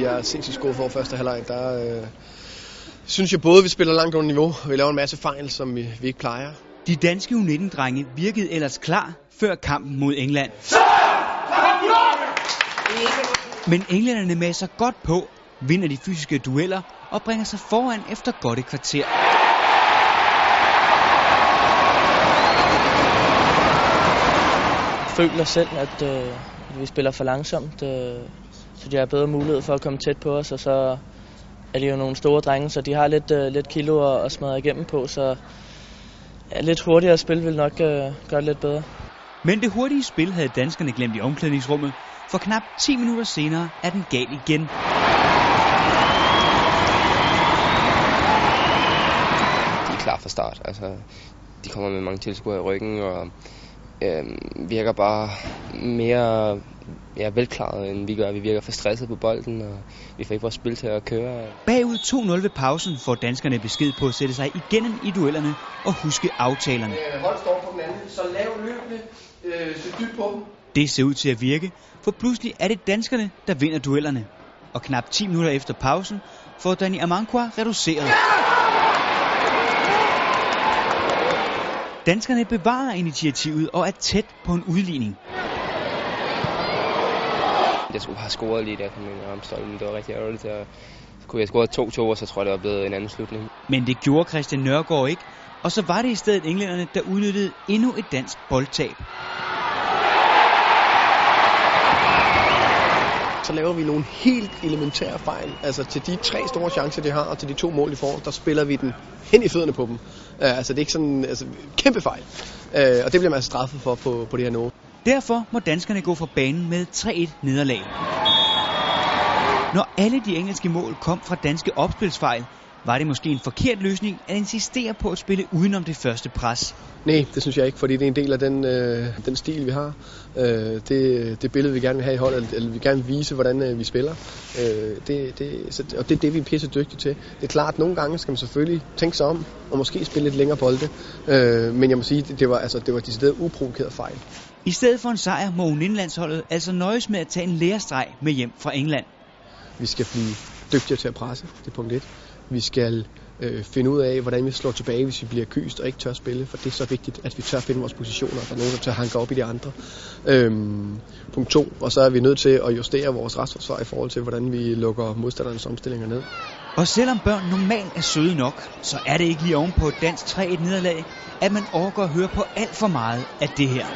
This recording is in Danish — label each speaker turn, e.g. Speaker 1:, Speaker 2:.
Speaker 1: Jeg er sindssygt skuffet for første halvleg. Der øh, synes jeg både, vi spiller langt under niveau, og vi laver en masse fejl, som vi, vi ikke plejer.
Speaker 2: De danske U19-drenge virkede ellers klar før kampen mod England. Men englænderne sig godt på, vinder de fysiske dueller og bringer sig foran efter godt et kvarter.
Speaker 3: Jeg føler selv, at øh, vi spiller for langsomt, øh, så de har bedre mulighed for at komme tæt på os, og så er de jo nogle store drenge, så de har lidt, øh, lidt kilo at, at smadre igennem på, så ja, lidt hurtigere spil vil nok øh, gøre det lidt bedre.
Speaker 2: Men det hurtige spil havde danskerne glemt i omklædningsrummet, for knap 10 minutter senere er den gal igen.
Speaker 4: De er klar fra start. Altså, de kommer med mange tilskuere i ryggen, og øh, virker bare mere ja, velklaret, end vi gør. Vi virker for stresset på bolden, og vi får ikke vores spil til at køre.
Speaker 2: Bagud 2-0 ved pausen får danskerne besked på at sætte sig igennem i duellerne og huske aftalerne.
Speaker 1: Hold står på den anden, så lav løbende, øh, så dybt på dem.
Speaker 2: Det ser ud til at virke, for pludselig er det danskerne, der vinder duellerne. Og knap 10 minutter efter pausen får Dani Amankwa reduceret. Danskerne bevarer initiativet og er tæt på en udligning.
Speaker 4: Jeg skulle have scoret lige der på min armstolpe, det var rigtig ærgerligt. Jeg kunne jeg scoret 2-2, og så tror jeg, det var blevet en anden slutning.
Speaker 2: Men det gjorde Christian Nørgaard ikke, og så var det i stedet englænderne, der udnyttede endnu et dansk boldtab.
Speaker 1: Så laver vi nogle helt elementære fejl. Altså til de tre store chancer, de har, og til de to mål, de får, der spiller vi den hen i fødderne på dem. Uh, altså det er ikke sådan altså, kæmpe fejl. Uh, og det bliver man altså straffet for på, på det her niveau.
Speaker 2: Derfor må danskerne gå fra banen med 3-1 nederlag. Når alle de engelske mål kom fra danske opspilsfejl, var det måske en forkert løsning at insistere på at spille udenom det første pres.
Speaker 1: Nej, det synes jeg ikke, fordi det er en del af den, øh, den stil, vi har. Øh, det, det billede, vi gerne vil have i holdet, eller vi gerne vil vise, hvordan øh, vi spiller. Øh, det, det, så, og det er det, vi er pisse dygtige til. Det er klart, at nogle gange skal man selvfølgelig tænke sig om, og måske spille lidt længere bolde. Øh, men jeg må sige, det, det var, altså, det var decideret uprovokeret fejl.
Speaker 2: I stedet for en sejr må U19-landsholdet altså nøjes med at tage en lærestreg med hjem fra England.
Speaker 1: Vi skal blive dygtigere til at presse, det er punkt 1. Vi skal øh, finde ud af, hvordan vi slår tilbage, hvis vi bliver kyst og ikke tør spille, for det er så vigtigt, at vi tør finde vores positioner, og der er nogen, der tør hanke op i de andre. Øhm, punkt 2, og så er vi nødt til at justere vores retsforsvar i forhold til, hvordan vi lukker modstandernes omstillinger ned.
Speaker 2: Og selvom børn normalt er søde nok, så er det ikke lige oven på et dansk 3-1 nederlag, at man overgår at høre på alt for meget af det her.